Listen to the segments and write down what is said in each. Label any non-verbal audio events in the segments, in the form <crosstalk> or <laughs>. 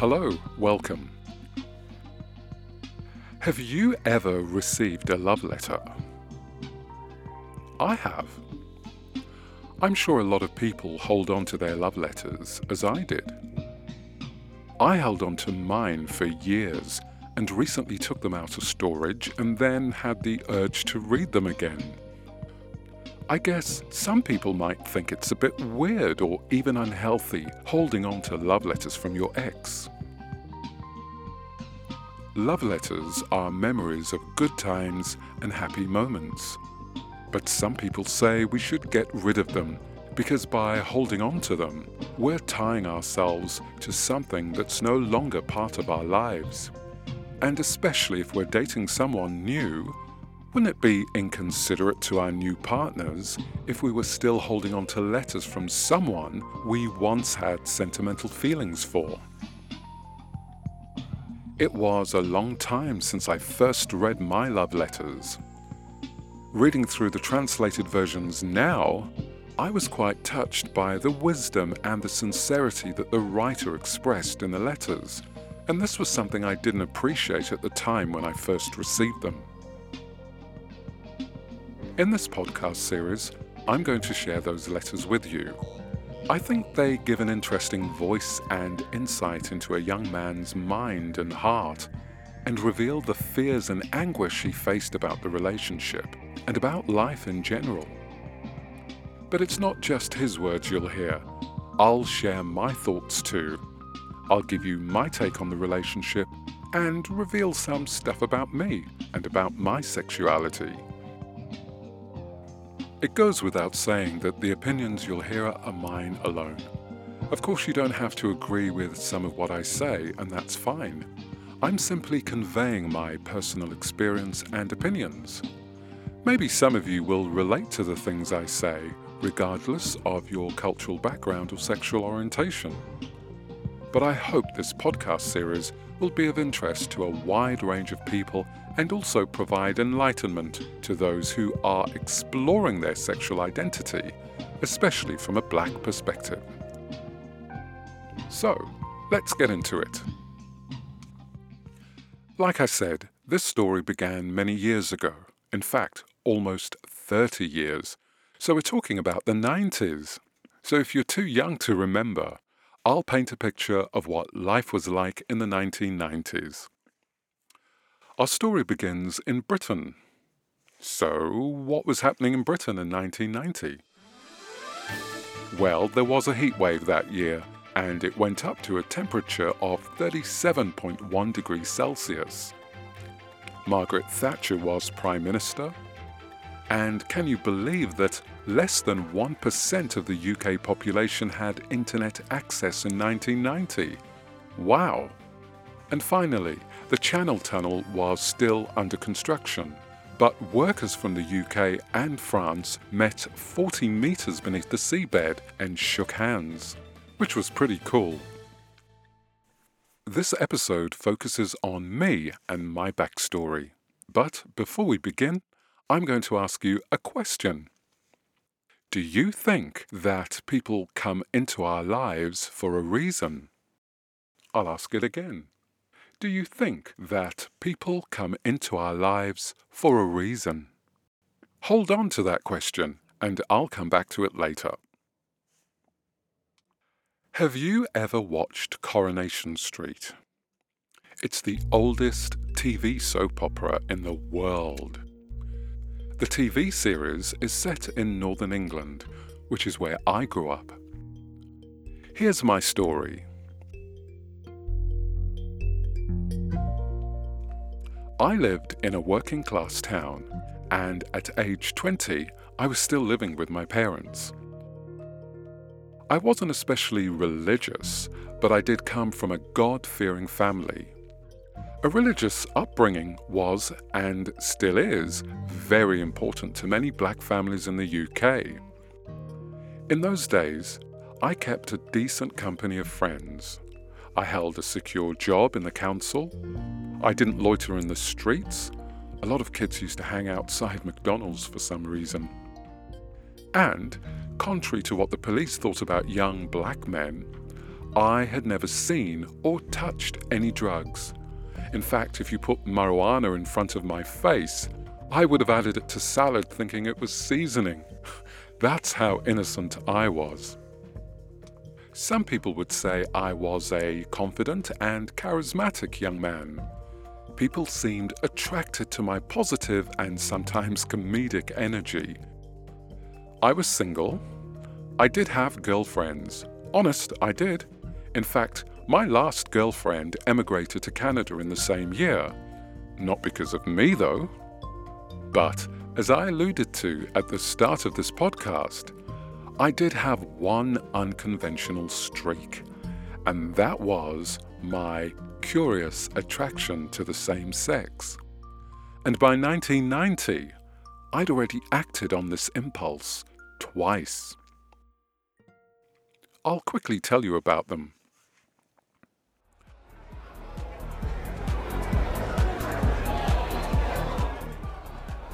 Hello, welcome. Have you ever received a love letter? I have. I'm sure a lot of people hold on to their love letters, as I did. I held on to mine for years and recently took them out of storage and then had the urge to read them again. I guess some people might think it's a bit weird or even unhealthy holding on to love letters from your ex. Love letters are memories of good times and happy moments. But some people say we should get rid of them because by holding on to them, we're tying ourselves to something that's no longer part of our lives. And especially if we're dating someone new, wouldn't it be inconsiderate to our new partners if we were still holding on to letters from someone we once had sentimental feelings for? It was a long time since I first read my love letters. Reading through the translated versions now, I was quite touched by the wisdom and the sincerity that the writer expressed in the letters and this was something I didn't appreciate at the time when I first received them. In this podcast series, I'm going to share those letters with you. I think they give an interesting voice and insight into a young man's mind and heart, and reveal the fears and anguish he faced about the relationship and about life in general. But it's not just his words you'll hear. I'll share my thoughts too I'll give you my take on the relationship and reveal some stuff about me and about my sexuality. It goes without saying that the opinions you'll hear are mine alone. Of course, you don't have to agree with some of what I say, and that's fine. I'm simply conveying my personal experience and opinions. Maybe some of you will relate to the things I say, regardless of your cultural background or sexual orientation but I hope this podcast series will be of interest to a wide range of people and also provide enlightenment to those who are exploring their sexual identity, especially from a black perspective. So, let's get into it. Like I said, this story began many years ago, in fact, almost 30 years. So we're talking about the 90s. So if you're too young to remember, I'll paint a picture of what life was like in the 1990s. Our story begins in Britain. So, what was happening in Britain in 1990? Well, there was a heat wave that year, and it went up to a temperature of 37.1 degrees Celsius. Margaret Thatcher was Prime Minister, and can you believe that less than 1% of the UK population had internet access in 1990? Wow! And finally, the Channel Tunnel was still under construction, but workers from the UK and France met 40 metres beneath the seabed and shook hands, which was pretty cool. This episode focuses on me and my backstory. But before we begin, I'm going to ask you a question. Do you think that people come into our lives for a reason? I'll ask it again. Do you think that people come into our lives for a reason? Hold on to that question, and I'll come back to it later. Have you ever watched Coronation Street? It's the oldest TV soap opera in the world. The TV series is set in northern England, which is where I grew up. Here's my story. I lived in a working class town, and at age 20, I was still living with my parents. I wasn't especially religious, but I did come from a God fearing family a religious upbringing was, and still is, very important to many black families in the UK. In those days, I kept a decent company of friends. I held a secure job in the council. I didn't loiter in the streets. A lot of kids used to hang outside <laughs> McDonald's for some reason. And, contrary to what the police thought about young black men, I had never seen or touched any drugs. In fact, if you put marijuana in front of my face, I would have added it to salad thinking it was seasoning. <laughs> That's how innocent I was. Some people would say I was a confident and charismatic young man. People seemed attracted to my positive and sometimes comedic energy. I was single. I did have girlfriends. Honest, I did. In fact, my last girlfriend emigrated to Canada in the same year. Not because of me, though. But, as I alluded to at the start of this podcast, I did have one unconventional streak, and that was my curious attraction to the same sex. And by 1990, I'd already acted on this impulse twice. I'll quickly tell you about them.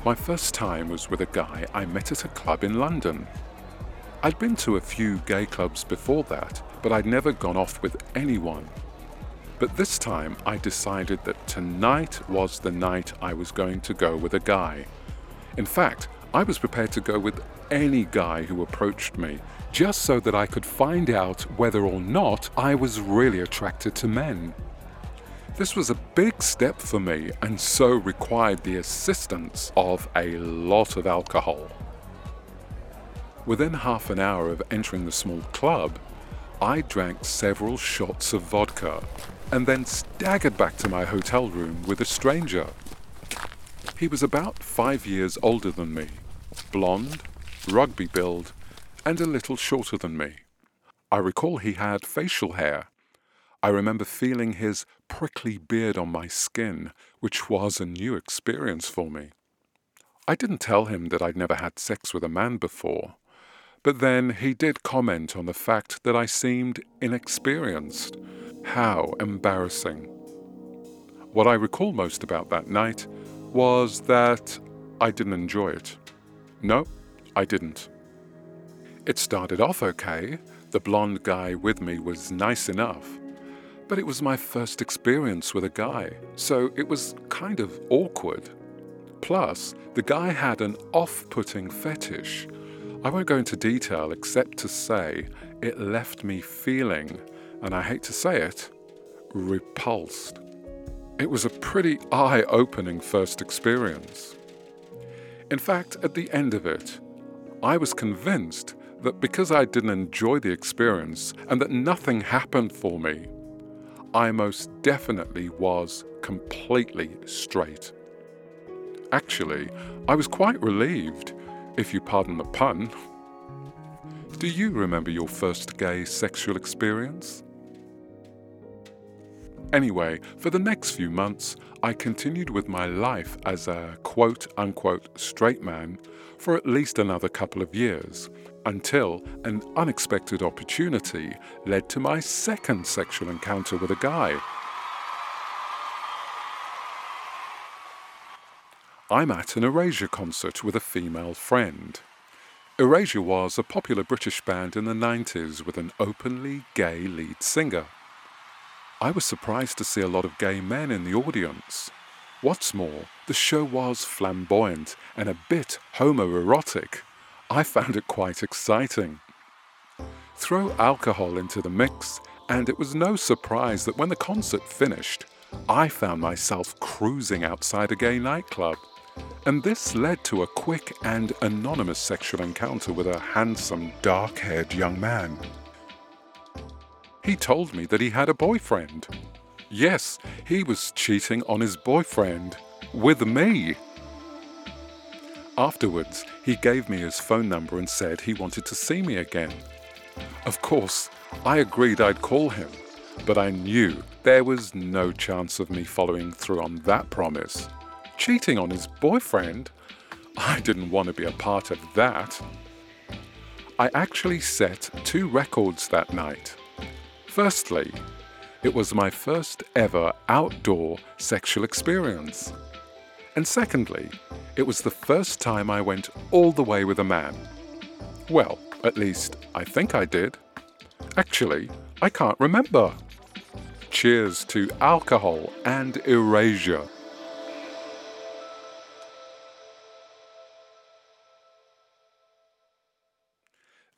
My first time was with a guy I met at a club in London. I'd been to a few gay clubs before that, but I'd never gone off with anyone. But this time I decided that tonight was the night I was going to go with a guy. In fact, I was prepared to go with any guy who approached me, just so that I could find out whether or not I was really attracted to men. This was a big step for me and so required the assistance of a lot of alcohol. Within half an hour of entering the small club, I drank several shots of vodka and then staggered back to my hotel room with a stranger. He was about five years older than me, blonde, rugby build, and a little shorter than me. I recall he had facial hair I remember feeling his prickly beard on my skin, which was a new experience for me. I didn't tell him that I'd never had sex with a man before, but then he did comment on the fact that I seemed inexperienced. How embarrassing. What I recall most about that night was that I didn't enjoy it. No, I didn't. It started off okay. The blonde guy with me was nice enough. But it was my first experience with a guy, so it was kind of awkward. Plus, the guy had an off putting fetish. I won't go into detail except to say it left me feeling, and I hate to say it, repulsed. It was a pretty eye opening first experience. In fact, at the end of it, I was convinced that because I didn't enjoy the experience and that nothing happened for me, I most definitely was completely straight. Actually, I was quite relieved, if you pardon the pun. Do you remember your first gay sexual experience? Anyway, for the next few months, I continued with my life as a quote unquote straight man for at least another couple of years, until an unexpected opportunity led to my second sexual encounter with a guy. I'm at an Erasure concert with a female friend. Erasure was a popular British band in the 90s with an openly gay lead singer. I was surprised to see a lot of gay men in the audience. What's more, the show was flamboyant and a bit homoerotic. I found it quite exciting. Throw alcohol into the mix, and it was no surprise that when the concert finished, I found myself cruising outside a gay nightclub. And this led to a quick and anonymous sexual encounter with a handsome, dark haired young man. He told me that he had a boyfriend. Yes, he was cheating on his boyfriend with me. Afterwards, he gave me his phone number and said he wanted to see me again. Of course, I agreed I'd call him, but I knew there was no chance of me following through on that promise. Cheating on his boyfriend? I didn't want to be a part of that. I actually set two records that night. Firstly, it was my first ever outdoor sexual experience. And secondly, it was the first time I went all the way with a man. Well, at least I think I did. Actually, I can't remember. Cheers to alcohol and erasure.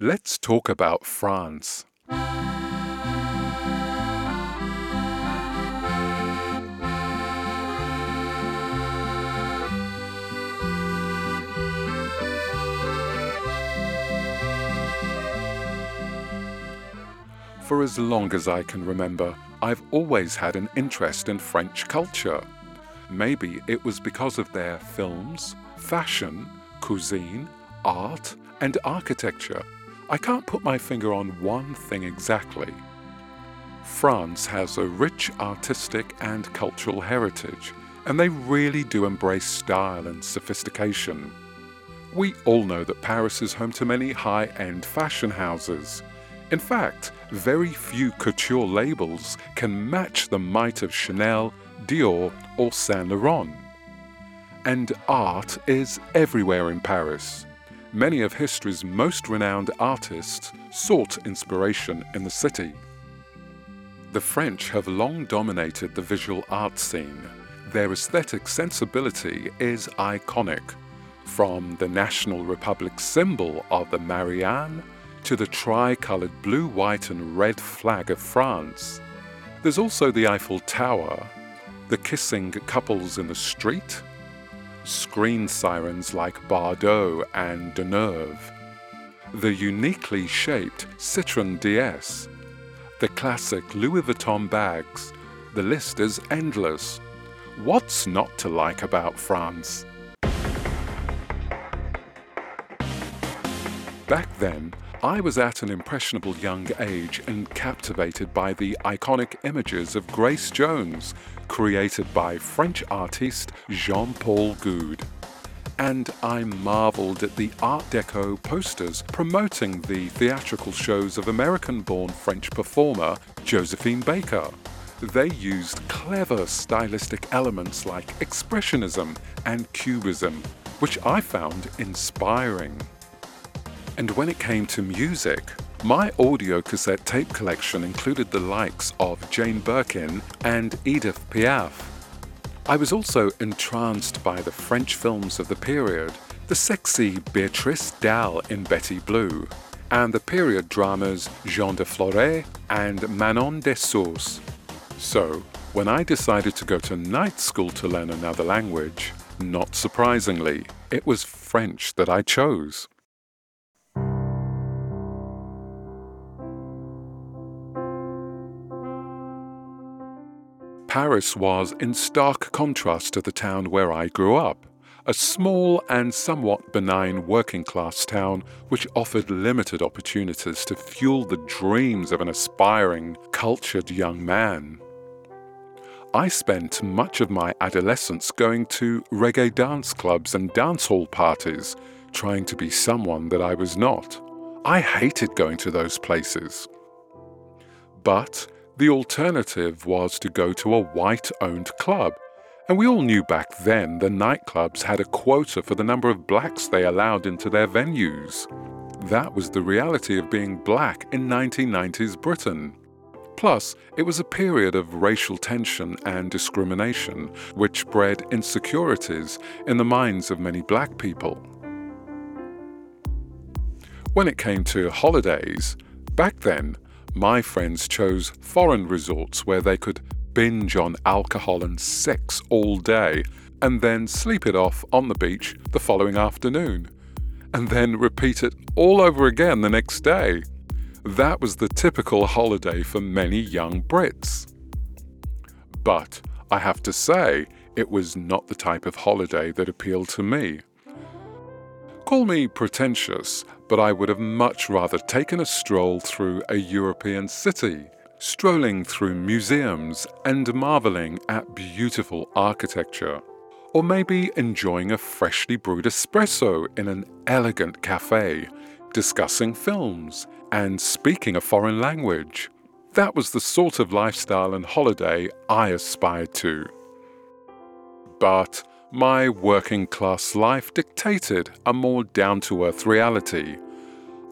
Let's talk about France. For as long as I can remember, I've always had an interest in French culture. Maybe it was because of their films, fashion, cuisine, art, and architecture. I can't put my finger on one thing exactly. France has a rich artistic and cultural heritage, and they really do embrace style and sophistication. We all know that Paris is home to many high end fashion houses. In fact, very few couture labels can match the might of Chanel, Dior, or Saint Laurent. And art is everywhere in Paris. Many of history's most renowned artists sought inspiration in the city. The French have long dominated the visual art scene. Their aesthetic sensibility is iconic, from the National Republic symbol of the Marianne to the tricolored blue, white, and red flag of France. There's also the Eiffel Tower, the kissing couples in the street, screen sirens like Bardot and Deneuve, the uniquely shaped Citroën DS, the classic Louis Vuitton bags. The list is endless. What's not to like about France? Back then, I was at an impressionable young age and captivated by the iconic images of Grace Jones, created by French artist Jean Paul Goude. And I marveled at the Art Deco posters promoting the theatrical shows of American born French performer Josephine Baker. They used clever stylistic elements like Expressionism and Cubism, which I found inspiring. And when it came to music, my audio cassette tape collection included the likes of Jane Birkin and Edith Piaf. I was also entranced by the French films of the period, the sexy Beatrice Dalle in Betty Blue, and the period dramas Jean de Florette and Manon des Sources. So, when I decided to go to night school to learn another language, not surprisingly, it was French that I chose. Paris was in stark contrast to the town where I grew up, a small and somewhat benign working class town which offered limited opportunities to fuel the dreams of an aspiring, cultured young man. I spent much of my adolescence going to reggae dance clubs and dancehall parties, trying to be someone that I was not. I hated going to those places. But the alternative was to go to a white owned club. And we all knew back then the nightclubs had a quota for the number of blacks they allowed into their venues. That was the reality of being black in 1990s Britain. Plus, it was a period of racial tension and discrimination, which bred insecurities in the minds of many black people. When it came to holidays, back then, my friends chose foreign resorts where they could binge on alcohol and sex all day and then sleep it off on the beach the following afternoon, and then repeat it all over again the next day. That was the typical holiday for many young Brits. But I have to say, it was not the type of holiday that appealed to me. Call me pretentious, but I would have much rather taken a stroll through a European city, strolling through museums and marveling at beautiful architecture. Or maybe enjoying a freshly brewed espresso in an elegant cafe, discussing films, and speaking a foreign language. That was the sort of lifestyle and holiday I aspired to. But my working class life dictated a more down to earth reality.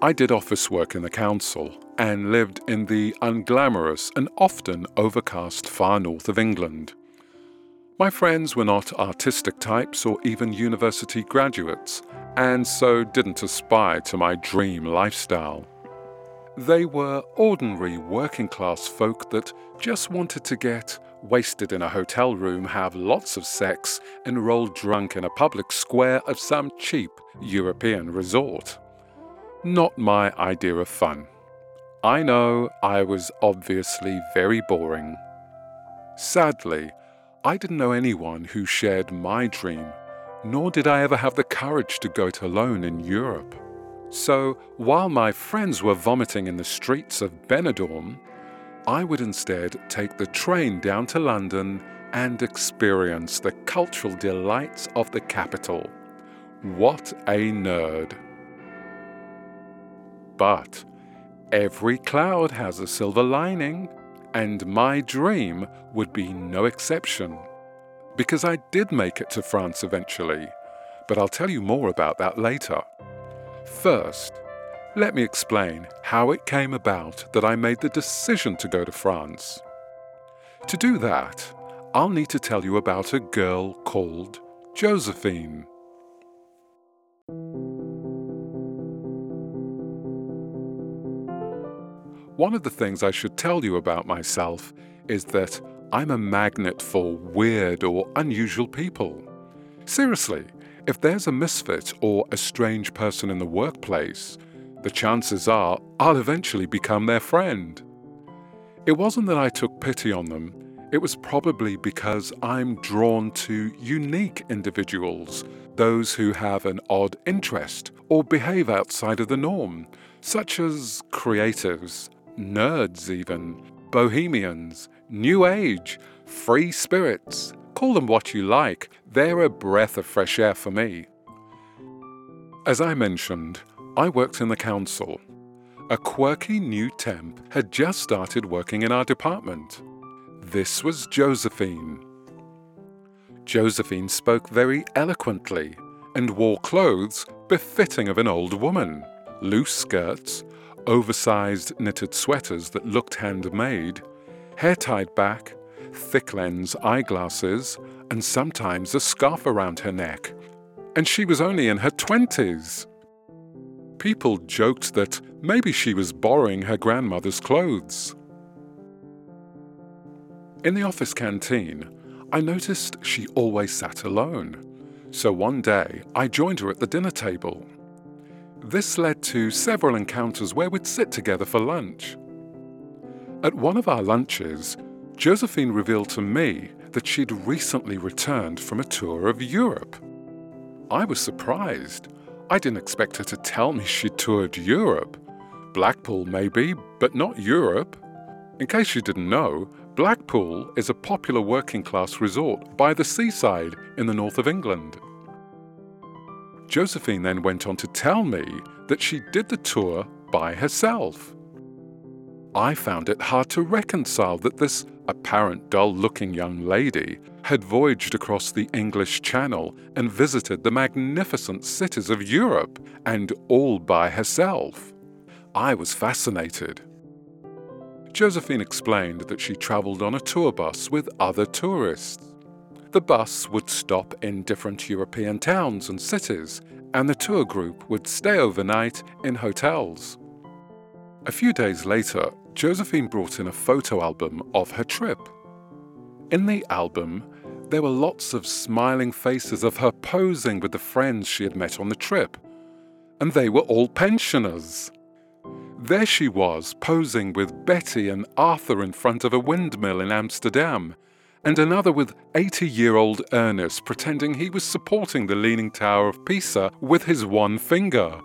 I did office work in the council, and lived in the unglamorous and often overcast far north of England. My friends were not artistic types or even university graduates, and so didn't aspire to my dream lifestyle. They were ordinary working class folk that just wanted to get wasted in a hotel room, have lots of sex, and roll drunk in a public square of some cheap European resort. Not my idea of fun. I know I was obviously very boring. Sadly, I didn't know anyone who shared my dream, nor did I ever have the courage to go it alone in Europe. So, while my friends were vomiting in the streets of Benidorm, I would instead take the train down to London and experience the cultural delights of the capital. What a nerd! But every cloud has a silver lining and my dream would be no exception. Because I did make it to France eventually, but I'll tell you more about that later. First, let me explain how it came about that I made the decision to go to France. To do that, I'll need to tell you about a girl called Josephine. One of the things I should tell you about myself is that I'm a magnet for weird or unusual people. Seriously, if there's a misfit or a strange person in the workplace, the chances are I'll eventually become their friend. It wasn't that I took pity on them, it was probably because I'm drawn to unique individuals, those who have an odd interest or behave outside of the norm, such as creatives, nerds, even, bohemians, new age, free spirits. Call them what you like, they're a breath of fresh air for me. As I mentioned, I worked in the council. A quirky new temp had just started working in our department. This was Josephine. Josephine spoke very eloquently and wore clothes befitting of an old woman loose skirts, oversized knitted sweaters that looked handmade, hair tied back, thick lens eyeglasses, and sometimes a scarf around her neck. And she was only in her twenties. People joked that maybe she was borrowing her grandmother's clothes. In the office canteen, I noticed she always sat alone. So one day, I joined her at the dinner table. This led to several encounters where we'd sit together for lunch. At one of our lunches, Josephine revealed to me that she'd recently returned from a tour of Europe. I was surprised. I didn't expect her to tell me she'd toured Europe. Blackpool, maybe, but not Europe. In case you didn't know, Blackpool is a popular working class resort by the seaside in the north of England. Josephine then went on to tell me that she did the tour by herself. I found it hard to reconcile that this apparent dull looking young lady had voyaged across the English Channel and visited the magnificent cities of Europe, and all by herself. I was fascinated. Josephine explained that she travelled on a tour bus with other tourists. The bus would stop in different European towns and cities, and the tour group would stay overnight in hotels. A few days later, Josephine brought in a photo album of her trip. In the album, there were lots of smiling faces of her posing with the friends she had met on the trip, and they were all pensioners. There she was, posing with Betty and Arthur in front of a windmill in Amsterdam, and another with 80 year old Ernest pretending he was supporting the Leaning Tower of Pisa with his one finger.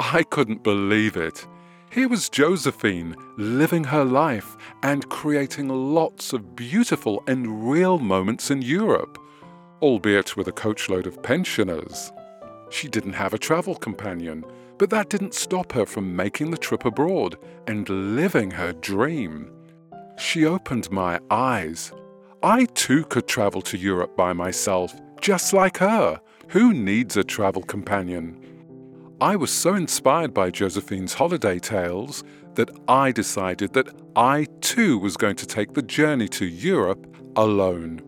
I couldn't believe it. Here was Josephine living her life and creating lots of beautiful and real moments in Europe, albeit with a coachload of pensioners. She didn't have a travel companion, but that didn't stop her from making the trip abroad and living her dream. She opened my eyes I too could travel to Europe by myself, just like her. Who needs a travel companion? I was so inspired by Josephine's holiday tales that I decided that I too was going to take the journey to Europe alone.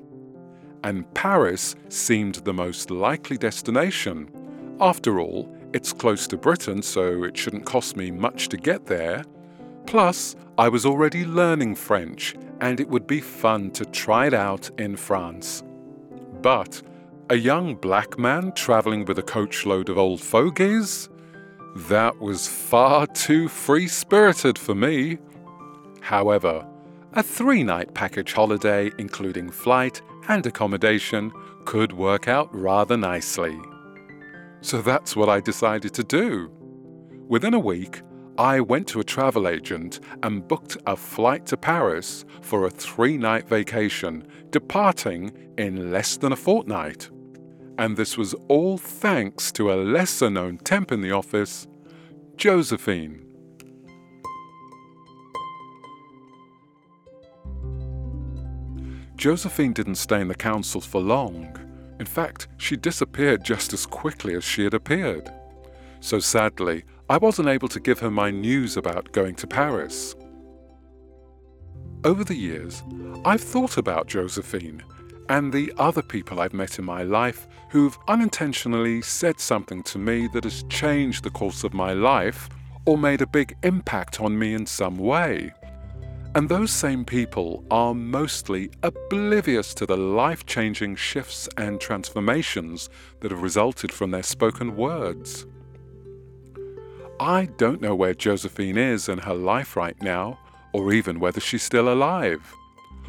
And Paris seemed the most likely destination. After all, it's close to Britain, so it shouldn't cost me much to get there. Plus, I was already learning French, and it would be fun to try it out in France. But a young black man travelling with a coachload of old fogies? That was far too free spirited for me. However, a three night package holiday, including flight and accommodation, could work out rather nicely. So that's what I decided to do. Within a week, I went to a travel agent and booked a flight to Paris for a three night vacation, departing in less than a fortnight and this was all thanks to a lesser known temp in the office, Josephine. Josephine didn't stay in the council for long. In fact, she disappeared just as quickly as she had appeared. So sadly, I wasn't able to give her my news about going to Paris. Over the years, I've thought about Josephine and the other people I've met in my life who've unintentionally said something to me that has changed the course of my life or made a big impact on me in some way. And those same people are mostly oblivious to the life changing shifts and transformations that have resulted from their spoken words. I don't know where Josephine is in her life right now, or even whether she's still alive.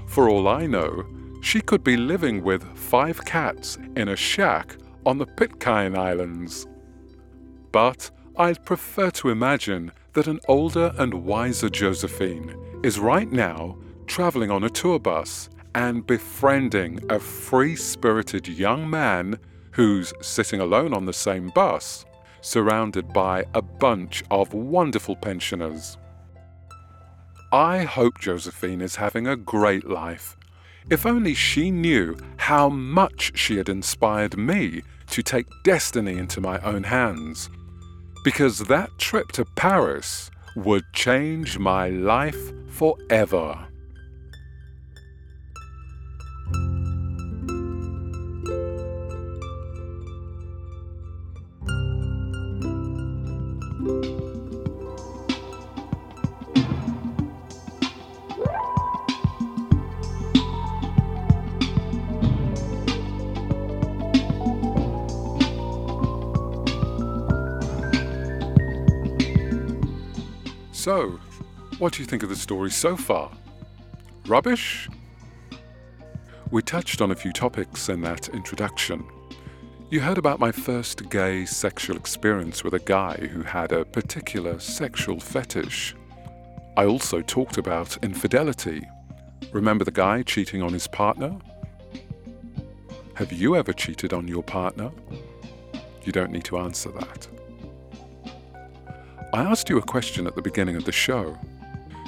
For all I know, she could be living with five cats in a shack on the Pitcairn Islands. But I'd prefer to imagine that an older and wiser Josephine is right now traveling on a tour bus and befriending a free spirited young man who's sitting alone on the same bus, surrounded by a bunch of wonderful pensioners. I hope Josephine is having a great life if only she knew how much she had inspired me to take destiny into my own hands. Because that trip to Paris would change my life forever. So, what do you think of the story so far? Rubbish? We touched on a few topics in that introduction. You heard about my first gay sexual experience with a guy who had a particular sexual fetish. I also talked about infidelity. Remember the guy cheating on his partner? Have you ever cheated on your partner? You don't need to answer that. I asked you a question at the beginning of the show.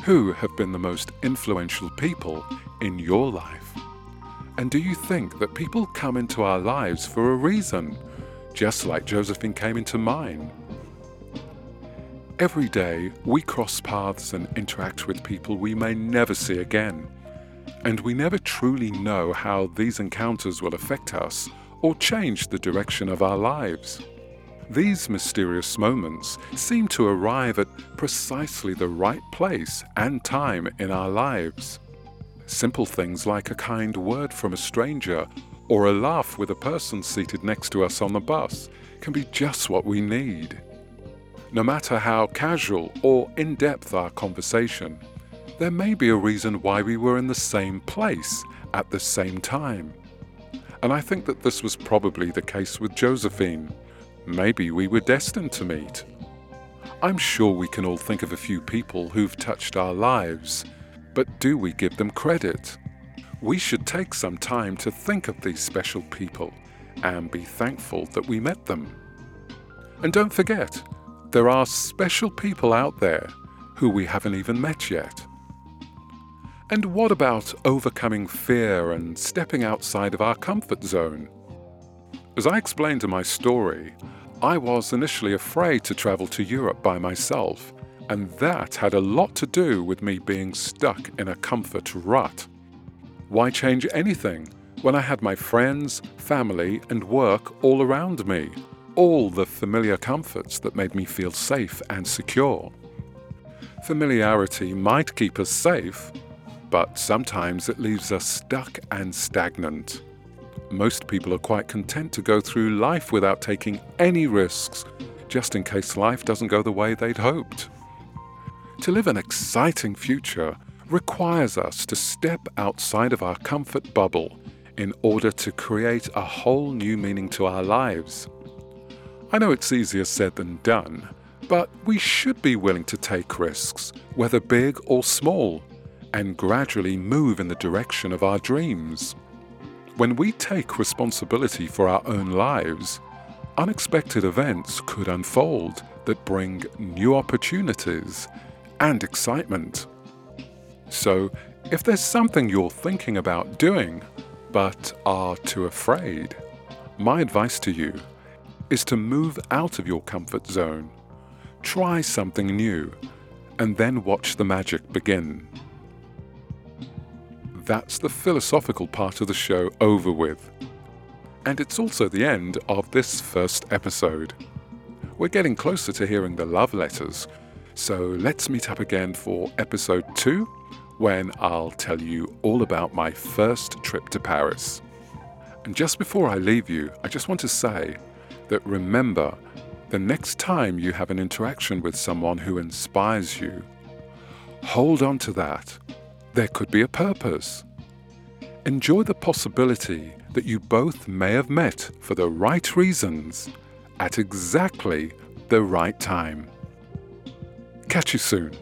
Who have been the most influential people in your life? And do you think that people come into our lives for a reason, just like Josephine came into mine? Every day, we cross paths and interact with people we may never see again. And we never truly know how these encounters will affect us or change the direction of our lives. These mysterious moments seem to arrive at precisely the right place and time in our lives. Simple things like a kind word from a stranger or a laugh with a person seated next to us on the bus can be just what we need. No matter how casual or in depth our conversation, there may be a reason why we were in the same place at the same time. And I think that this was probably the case with Josephine. Maybe we were destined to meet. I'm sure we can all think of a few people who've touched our lives, but do we give them credit? We should take some time to think of these special people and be thankful that we met them. And don't forget, there are special people out there who we haven't even met yet. And what about overcoming fear and stepping outside of our comfort zone? As I explained in my story, I was initially afraid to travel to Europe by myself, And that had a lot to do with me being stuck in a comfort rut. Why change anything when I had my friends, family, and work all around me? All the familiar comforts that made me feel safe and secure. Familiarity might keep us safe, but sometimes it leaves us stuck and stagnant. Most people are quite content to go through life without taking any risks, just in case life doesn't go the way they'd hoped. To live an exciting future requires us to step outside of our comfort bubble in order to create a whole new meaning to our lives. I know it's easier said than done, but we should be willing to take risks, whether big or small, and gradually move in the direction of our dreams. When we take responsibility for our own lives, unexpected events could unfold that bring new opportunities and excitement. So, if there's something you're thinking about doing but are too afraid, my advice to you is to move out of your comfort zone Try something new, and then watch the magic begin. That's the philosophical part of the show over with. And it's also the end of this first episode. We're getting closer to hearing the love letters, so let's meet up again for episode 2 when I'll tell you all about my first trip to Paris. And just before I leave you, I just want to say that remember the next time you have an interaction with someone who inspires you, hold on to that. There could be a purpose. Enjoy the possibility that you both may have met for the right reasons at exactly the right time. Catch you soon.